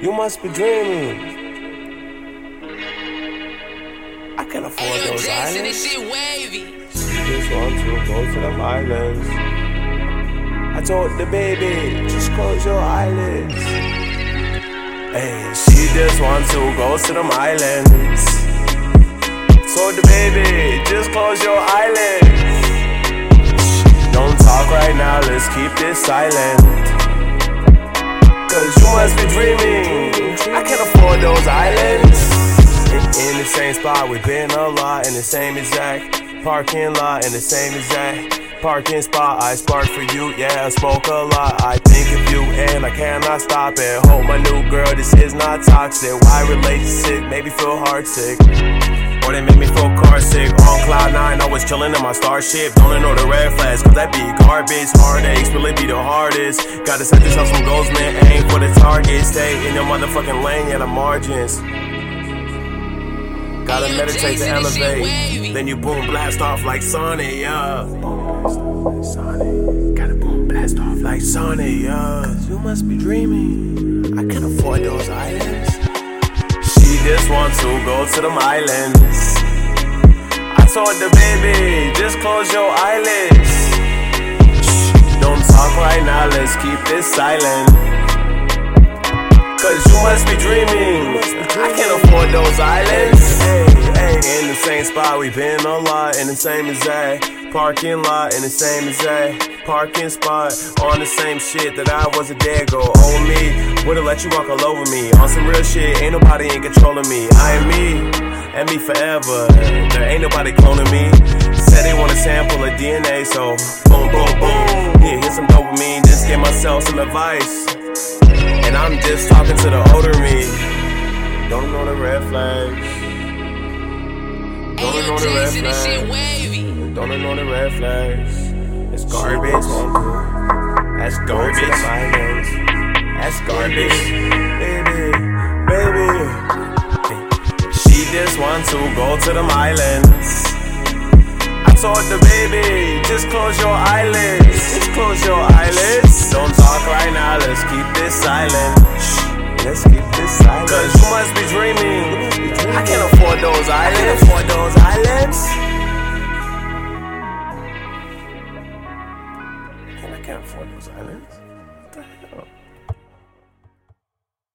You must be dreaming. I can't afford those Jason, this islands. shit wavy. She just want to go to them islands. I told the baby, just close your eyelids. Hey, she just want to go to them islands. Told the baby, just close your eyelids. Don't talk right now, let's keep this silent. Cause you must be dreaming. I can't afford those islands. In, the same spot, we've been a lot in the same exact parking lot, in the same exact parking spot. I spark for you, yeah, I smoke a lot. I think of you and I cannot stop it. Hope my new girl, this is not toxic. Why relate sick? Maybe feel heart sick. Or they make me feel car sick. On cloud nine, I was chillin' in my starship. Don't ignore the red flags, cause that be garbage. Heartaches really be the hardest. Gotta set yourself some goals, man. Aim for the target. Stay in your motherfucking lane, yeah, the margins. Gotta meditate to Jason, this shit elevate. Then you boom blast off like Sonic, yeah. Sonic. Gotta boom blast off like Sonic, yeah. Cause you must be dreaming. I can afford those islands. She just wants to go to them islands. Told the baby, just close your eyelids. Don't talk right now, let's keep this silent. Cause you must be dreaming. I can't afford those islands. In the same spot, we been a lot. In the same exact parking lot. In the same exact parking spot. On the same shit that I was a day ago. Oh, me. Would've let you walk all over me. On some real shit, ain't nobody in control of me. I am me. And me forever. There ain't nobody cloning me. Said they want a sample of DNA, so boom, boom, boom. Yeah, here's some dopamine. Just give myself some advice. And I'm just talking to the older me. Don't ignore the red flags. Don't ignore the red Jason, this shit flags. Don't ignore the red flags. It's garbage. That's garbage. That's garbage. Just wants to go to the islands. I told the baby, just close your eyelids. Just close your eyelids. Don't talk right now, let's keep this silent. Let's keep this silent. Cause you must be dreaming. I can't afford those islands. I can't afford those islands. And I can't afford those islands.